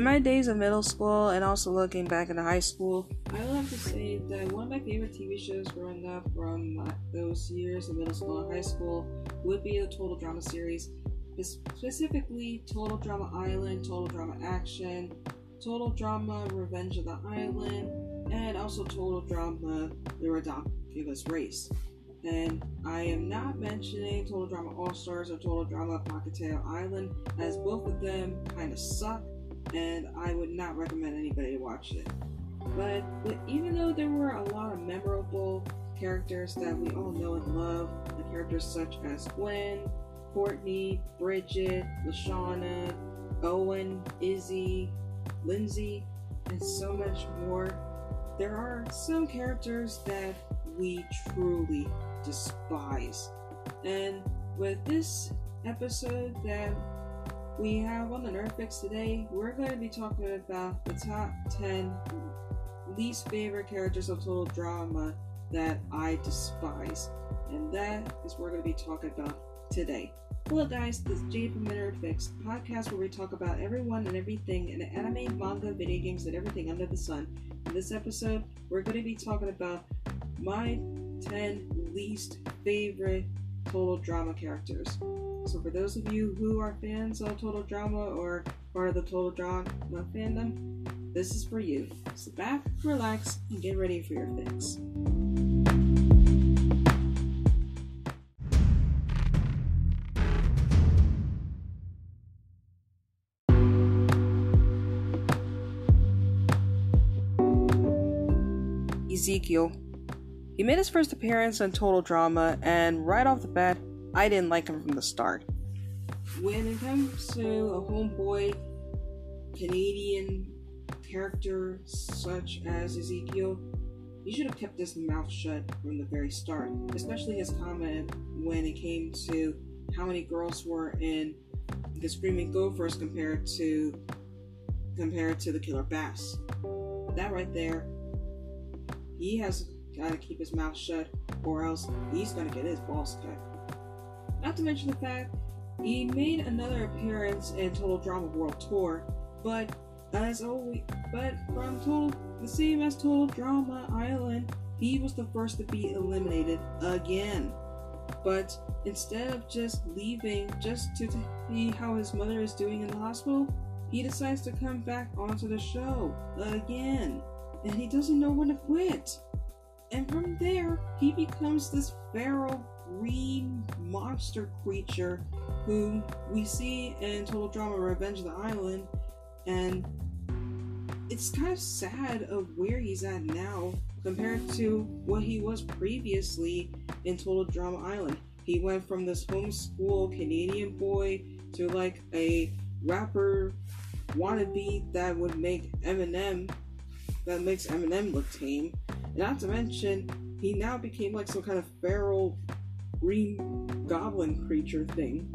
In my days of middle school and also looking back into high school, I would have to say that one of my favorite TV shows growing up from uh, those years of middle school and high school would be the Total Drama series, specifically Total Drama Island, Total Drama Action, Total Drama Revenge of the Island, and also Total Drama The Ridonkulous Race. And I am not mentioning Total Drama All Stars or Total Drama Pahkitew Island, as both of them kind of suck and I would not recommend anybody watch it. But, but even though there were a lot of memorable characters that we all know and love, the characters such as Gwen, Courtney, Bridget, LeShawna, Owen, Izzy, Lindsay, and so much more, there are some characters that we truly despise. And with this episode that we have on the Nerd Fix today, we're going to be talking about the top 10 least favorite characters of Total Drama that I despise. And that is what we're going to be talking about today. Hello guys, this is Jade from the Nerd Fix, podcast where we talk about everyone and everything in anime, manga, video games, and everything under the sun. In this episode, we're going to be talking about my 10 least favorite Total Drama characters. So, for those of you who are fans of Total Drama or part of the Total Drama fandom, this is for you. Sit back, relax, and get ready for your fix. Ezekiel. He made his first appearance in Total Drama, and right off the bat, I didn't like him from the start. When it comes to a homeboy Canadian character such as Ezekiel, he should have kept his mouth shut from the very start, especially his comment when it came to how many girls were in the Screaming Gophers compared to compared to the Killer Bass. That right there, he has got to keep his mouth shut, or else he's gonna get his balls cut. Not to mention the fact he made another appearance in Total Drama World Tour, but as always, but from Total the same as Total Drama Island, he was the first to be eliminated again. But instead of just leaving just to see how his mother is doing in the hospital, he decides to come back onto the show again. And he doesn't know when to quit. And from there, he becomes this feral green monster creature who we see in Total Drama Revenge of the Island, and it's kind of sad of where he's at now compared to what he was previously in Total Drama Island. He went from this homeschool Canadian boy to like a rapper wannabe that would make Eminem that makes Eminem look tame. Not to mention, he now became like some kind of feral green goblin creature thing.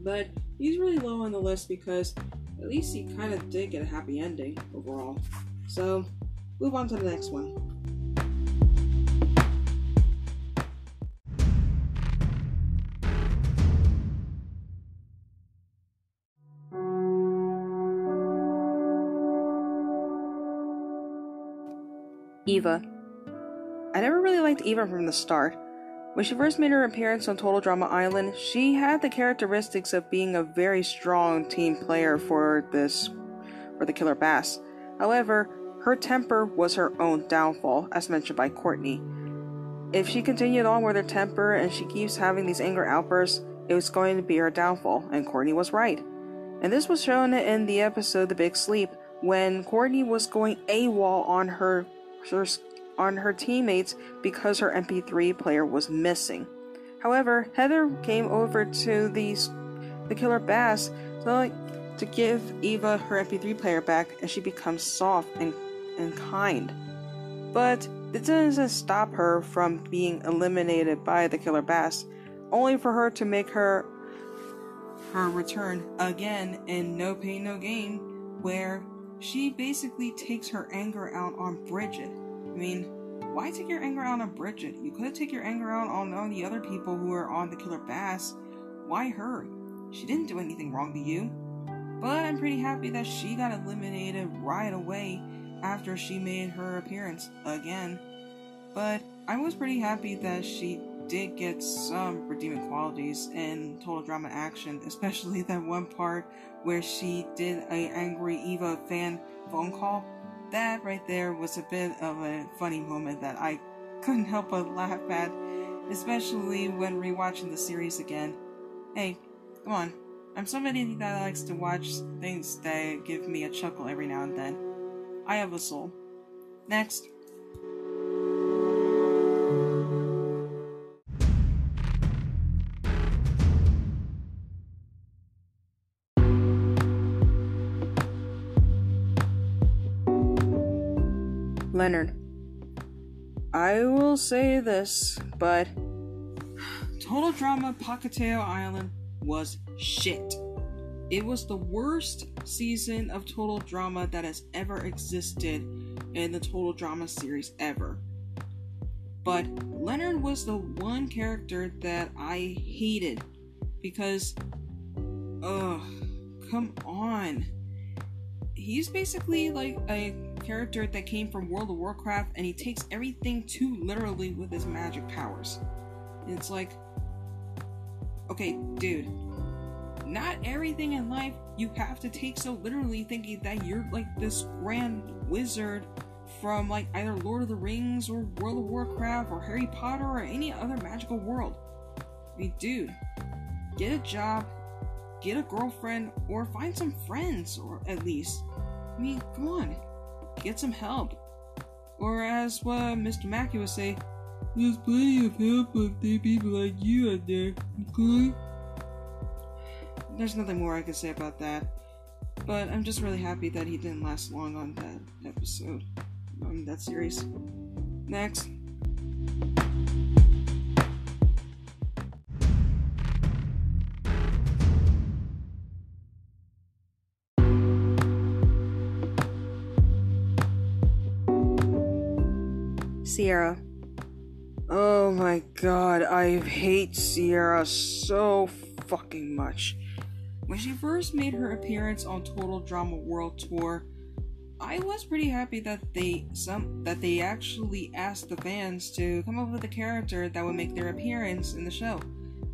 But he's really low on the list because at least he kind of did get a happy ending overall. So, move on to the next one. Eva. I never really liked Eva from the start. When she first made her appearance on Total Drama Island, she had the characteristics of being a very strong team player for this for the Killer Bass. However, her temper was her own downfall, as mentioned by Courtney. If she continued on with her temper and she keeps having these anger outbursts, it was going to be her downfall, and Courtney was right. And this was shown in the episode The Big Sleep when Courtney was going AWOL on her, her on her teammates because her MP3 player was missing. However, Heather came over to these, the Killer Bass to, give Eva her MP3 player back and she becomes soft and, and kind. But it doesn't stop her from being eliminated by the Killer Bass, only for her to make her her return again in No Pain No Gain, where she basically takes her anger out on Bridget. I mean, why take your anger out on Bridget? You could have taken your anger out on all the other people who are on the Killer Bass. Why her? She didn't do anything wrong to you. But I'm pretty happy that she got eliminated right away after she made her appearance again. But I was pretty happy that she did get some redeeming qualities in Total Drama Action, especially that one part where she did a angry Eva fan phone call. That right there was a bit of a funny moment that I couldn't help but laugh at, especially when rewatching the series again. Hey, come on. I'm somebody that likes to watch things that give me a chuckle every now and then. I have a soul. Next. Leonard. I will say this, but Total Drama Pahkitew Island was shit. It was the worst season of Total Drama that has ever existed in the Total Drama series ever. But Leonard was the one character that I hated because, ugh, come on. He's basically like a character that came from World of Warcraft and he takes everything too literally with his magic powers. And it's like, okay, dude, not everything in life you have to take so literally thinking that you're like this grand wizard from like either Lord of the Rings or World of Warcraft or Harry Potter or any other magical world. I mean, dude, get a job, get a girlfriend, or find some friends, or at least. I mean, come on get some help. Or as what Mr. Mackey would say, there's plenty of help if there people like you out there, okay? There's nothing more I can say about that. But I'm just really happy that he didn't last long on that episode, on that series. Next. Sierra. Oh my god, I hate Sierra so fucking much. When she first made her appearance on Total Drama World Tour, I was pretty happy that they some that they actually asked the fans to come up with a character that would make their appearance in the show.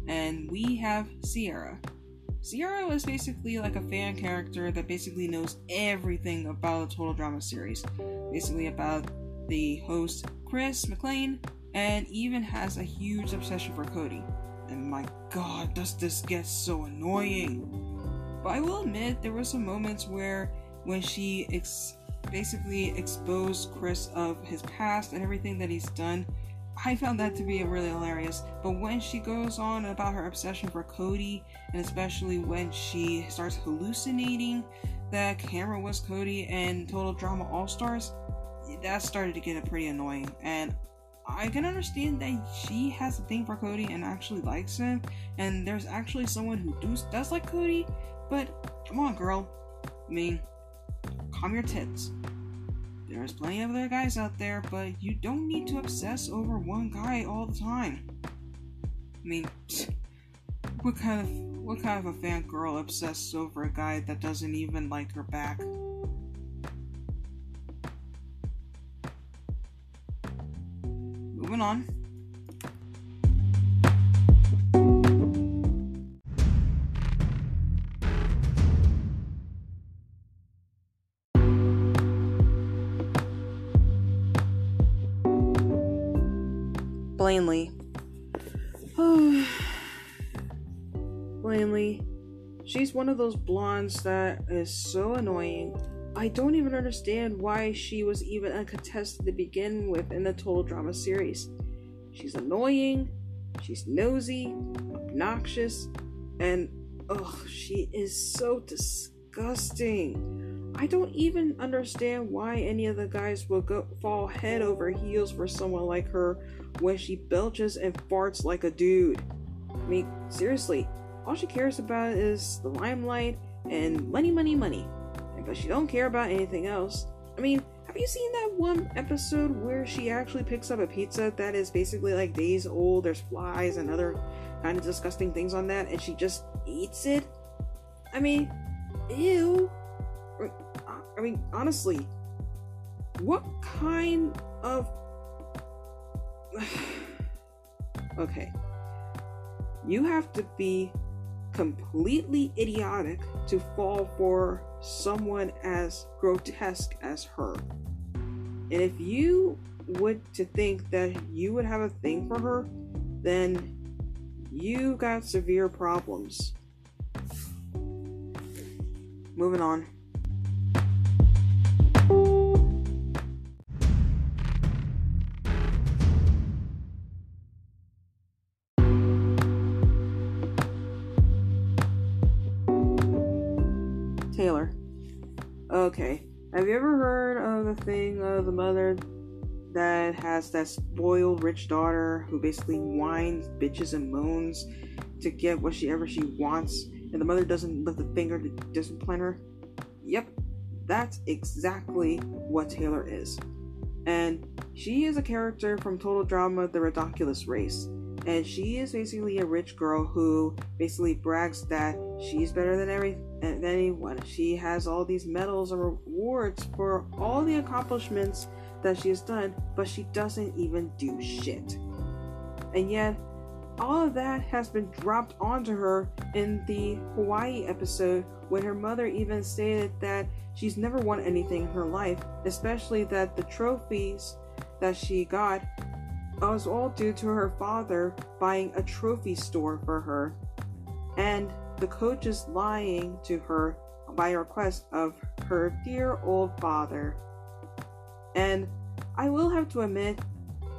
And we have Sierra. Sierra was basically like a fan character that basically knows everything about the Total Drama series. Basically about the host Chris McLean, and even has a huge obsession for Cody. And my god, does this get so annoying! But I will admit, there were some moments where, when she ex- basically exposed Chris of his past and everything that he's done, I found that to be really hilarious. But when she goes on about her obsession for Cody, and especially when she starts hallucinating that Cameron was Cody and Total Drama All Stars, that started to get pretty annoying. And I can understand that she has a thing for Cody and actually likes him, and there's actually someone who does, does like Cody, but come on, girl. I mean, calm your tits. There's plenty of other guys out there, but you don't need to obsess over one guy all the time. I mean, what kind of what kind of a fan girl obsesses over a guy that doesn't even like her back? On. Blaineley. Blaineley. She's one of those blondes that is so annoying I don't even understand why she was even a contestant to begin with in the Total Drama series. She's annoying, she's nosy, obnoxious, and ugh, she is so disgusting. I don't even understand why any of the guys will go fall head over heels for someone like her when she belches and farts like a dude. I mean, seriously, all she cares about is the limelight and money, money, money but she don't care about anything else. I mean, have you seen that one episode where she actually picks up a pizza that is basically like days old? There's flies and other kind of disgusting things on that, and she just eats it? I mean, Ew. I mean, honestly, what kind of. okay. You have to be completely idiotic to fall for someone as grotesque as her. And if you would to think that you would have a thing for her, then you got severe problems. Moving on. Taylor. Okay. Have you ever heard of the thing of the mother that has that spoiled rich daughter who basically whines, bitches, and moans to get what she ever she wants, and the mother doesn't lift a finger to discipline her? Yep, that's exactly what Taylor is. And she is a character from Total Drama The Ridiculous Race and she is basically a rich girl who basically brags that she's better than every than anyone. She has all these medals and rewards for all the accomplishments that she has done, but she doesn't even do shit. And yet, all of that has been dropped onto her in the Hawaii episode when her mother even stated that she's never won anything in her life, especially that the trophies that she got was all due to her father buying a trophy store for her and the coaches lying to her by request of her dear old father. And I will have to admit,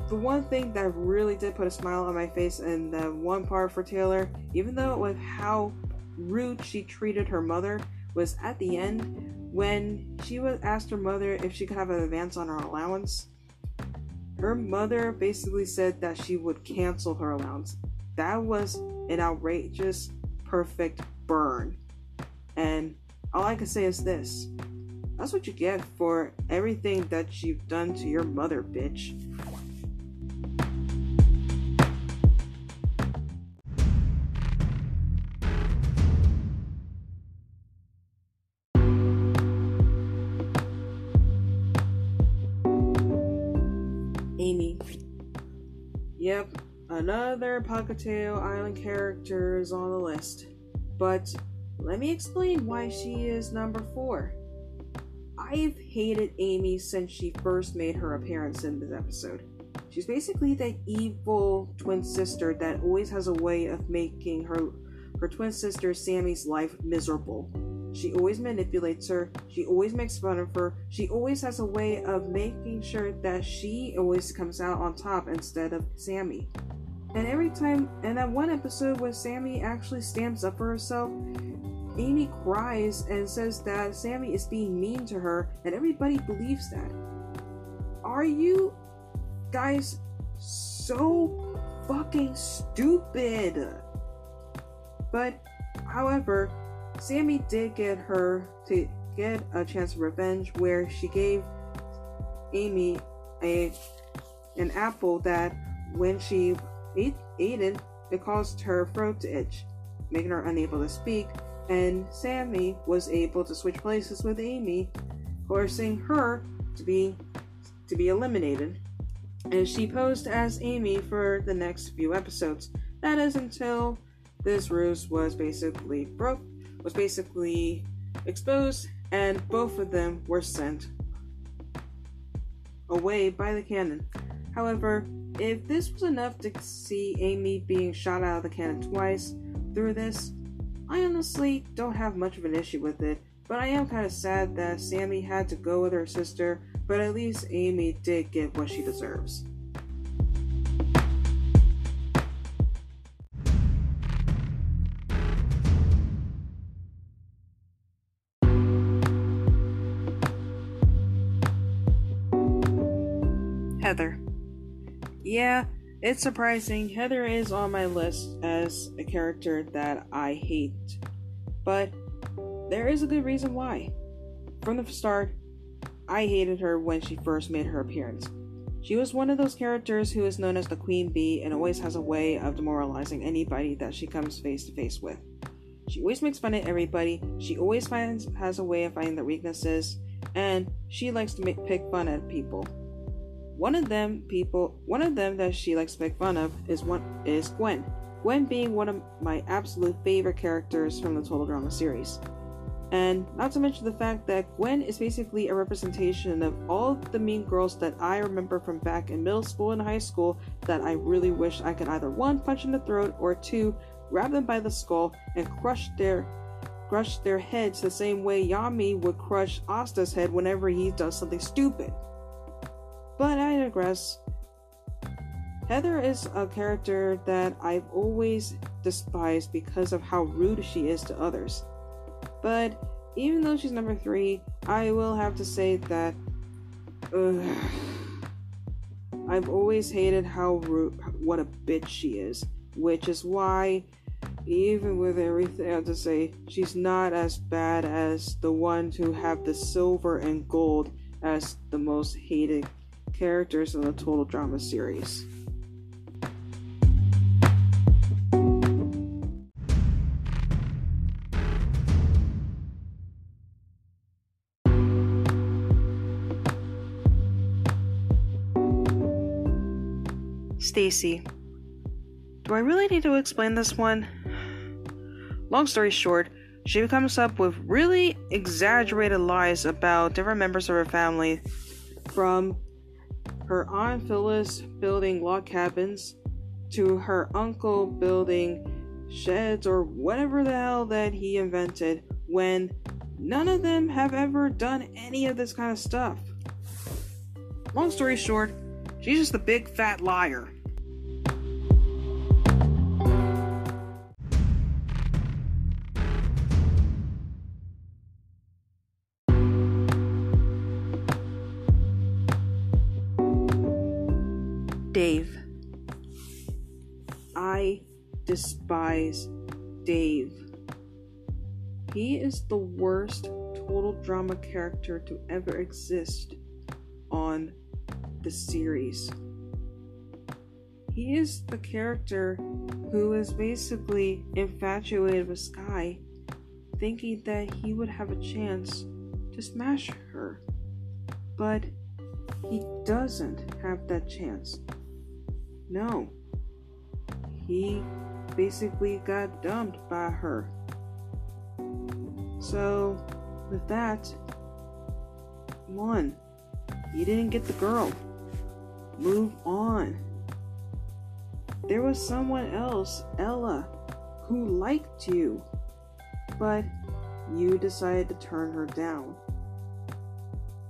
the one thing that really did put a smile on my face in the one part for Taylor, even though with how rude she treated her mother, was at the end when she was asked her mother if she could have an advance on her allowance her mother basically said that she would cancel her allowance. That was an outrageous, perfect burn. And all I can say is this that's what you get for everything that you've done to your mother, bitch. Another Pahkitew Island character is on the list. But let me explain why she is number four. I've hated Amy since she first made her appearance in this episode. She's basically that evil twin sister that always has a way of making her her twin sister Sammy's life miserable. She always manipulates her, she always makes fun of her, she always has a way of making sure that she always comes out on top instead of Sammy. And every time, and that one episode where Sammy actually stands up for herself, Amy cries and says that Sammy is being mean to her, and everybody believes that. Are you guys so fucking stupid? But, however, Sammy did get her to get a chance of revenge where she gave Amy a an apple that when she it, it caused her throat to itch, making her unable to speak, and Sammy was able to switch places with Amy, forcing her to be to be eliminated. And she posed as Amy for the next few episodes. That is until this ruse was basically broke was basically exposed, and both of them were sent away by the cannon. However, if this was enough to see Amy being shot out of the cannon twice through this, I honestly don't have much of an issue with it, but I am kind of sad that Sammy had to go with her sister, but at least Amy did get what she deserves. Yeah, it's surprising. Heather is on my list as a character that I hate. But there is a good reason why. From the start, I hated her when she first made her appearance. She was one of those characters who is known as the Queen Bee and always has a way of demoralizing anybody that she comes face to face with. She always makes fun of everybody. She always finds has a way of finding their weaknesses, and she likes to make pick fun at people. One of them people, one of them that she likes to make fun of is one is Gwen. Gwen being one of my absolute favorite characters from the Total Drama series. And not to mention the fact that Gwen is basically a representation of all the mean girls that I remember from back in middle school and high school that I really wish I could either one punch in the throat or two grab them by the skull and crush their crush their heads the same way Yami would crush Asta's head whenever he does something stupid. But I digress. Heather is a character that I've always despised because of how rude she is to others. But even though she's number three, I will have to say that I've always hated how rude, what a bitch she is, which is why, even with everything I have to say, she's not as bad as the ones who have the silver and gold as the most hated characters in the Total Drama series. Staci. Do I really need to explain this one? Long story short, she comes up with really exaggerated lies about different members of her family from her aunt Phyllis building log cabins to her uncle building sheds or whatever the hell that he invented when none of them have ever done any of this kind of stuff. Long story short, she's just a big fat liar. Dave. I despise Dave. He is the worst total drama character to ever exist on the series. He is the character who is basically infatuated with Sky, thinking that he would have a chance to smash her. But he doesn't have that chance. No. He basically got dumped by her. So, with that, one, you didn't get the girl. Move on. There was someone else, Ella, who liked you, but you decided to turn her down.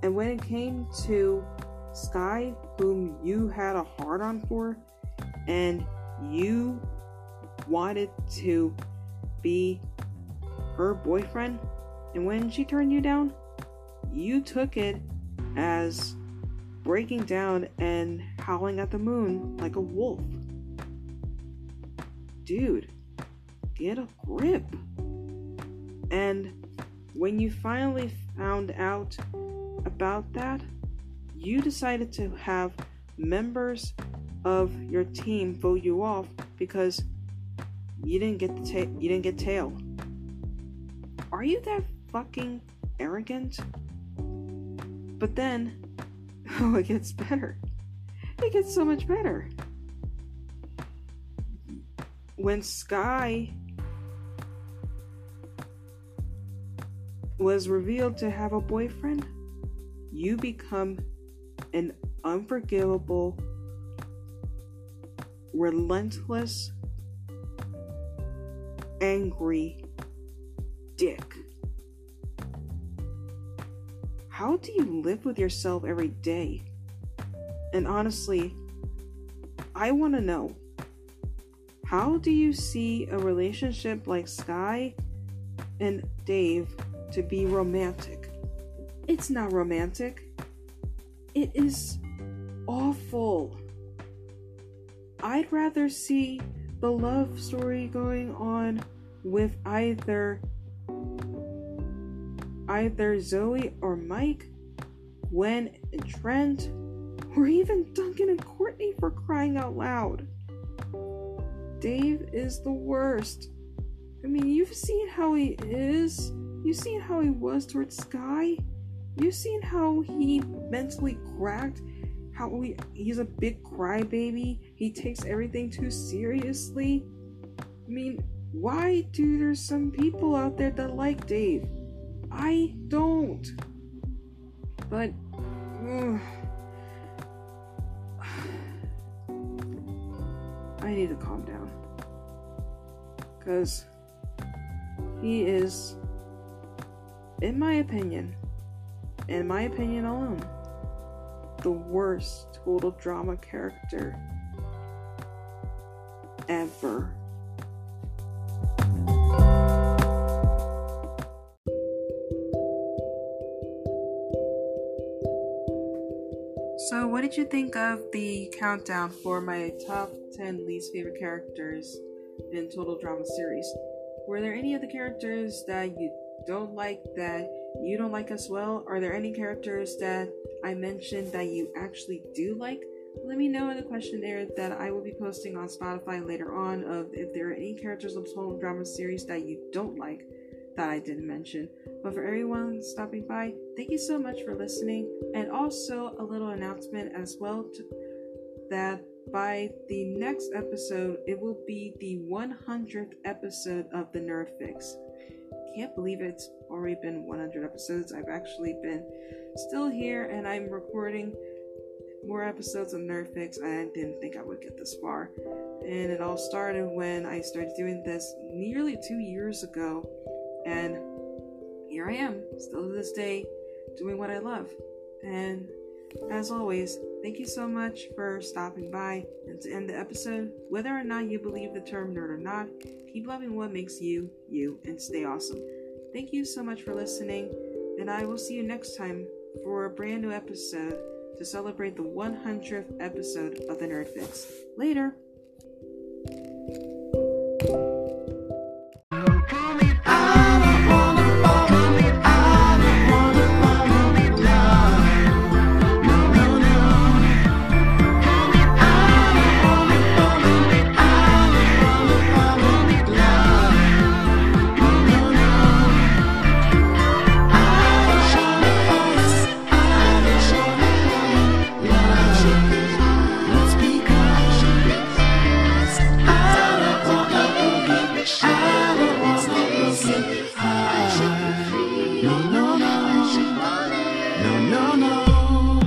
And when it came to Sky, whom you had a heart on for, and you wanted to be her boyfriend, and when she turned you down, you took it as breaking down and howling at the moon like a wolf. Dude, get a grip. And when you finally found out about that, you decided to have members of your team vote you off because you didn't get the ta- you didn't get tail. Are you that fucking arrogant? But then, oh, it gets better. It gets so much better. When Sky was revealed to have a boyfriend, you become an unforgivable, relentless, angry dick. How do you live with yourself every day? And honestly, I want to know how do you see a relationship like Sky and Dave to be romantic? It's not romantic. It is awful. I'd rather see the love story going on with either either Zoey or Mike, Gwen and Trent, or even Duncan and Courtney for crying out loud. Dave is the worst. I mean, you've seen how he is. You've seen how he was towards Sky. You've seen how he mentally cracked. How he, he's a big crybaby. He takes everything too seriously. I mean, why do there's some people out there that like Dave? I don't. But ugh. I need to calm down. Cause he is in my opinion, in my opinion alone, the worst total drama character ever. So, what did you think of the countdown for my top 10 least favorite characters in Total Drama series? Were there any of the characters that you don't like that you don't like as well? Are there any characters that I mentioned that you actually do like? Let me know in the questionnaire that I will be posting on Spotify later on of if there are any characters of Total Drama series that you don't like that I didn't mention. But for everyone stopping by, thank you so much for listening. And also a little announcement as well to, that by the next episode, it will be the 100th episode of the Nerd Fix. I can't believe it's already been 100 episodes. I've actually been still here and I'm recording more episodes of Nerd Fix. I didn't think I would get this far. And it all started when I started doing this nearly two years ago and here I am, still to this day, doing what I love. And as always, thank you so much for stopping by. And to end the episode, whether or not you believe the term nerd or not, keep loving what makes you, you, and stay awesome. Thank you so much for listening, and I will see you next time for a brand new episode to celebrate the 100th episode of the Nerd Fix. Later!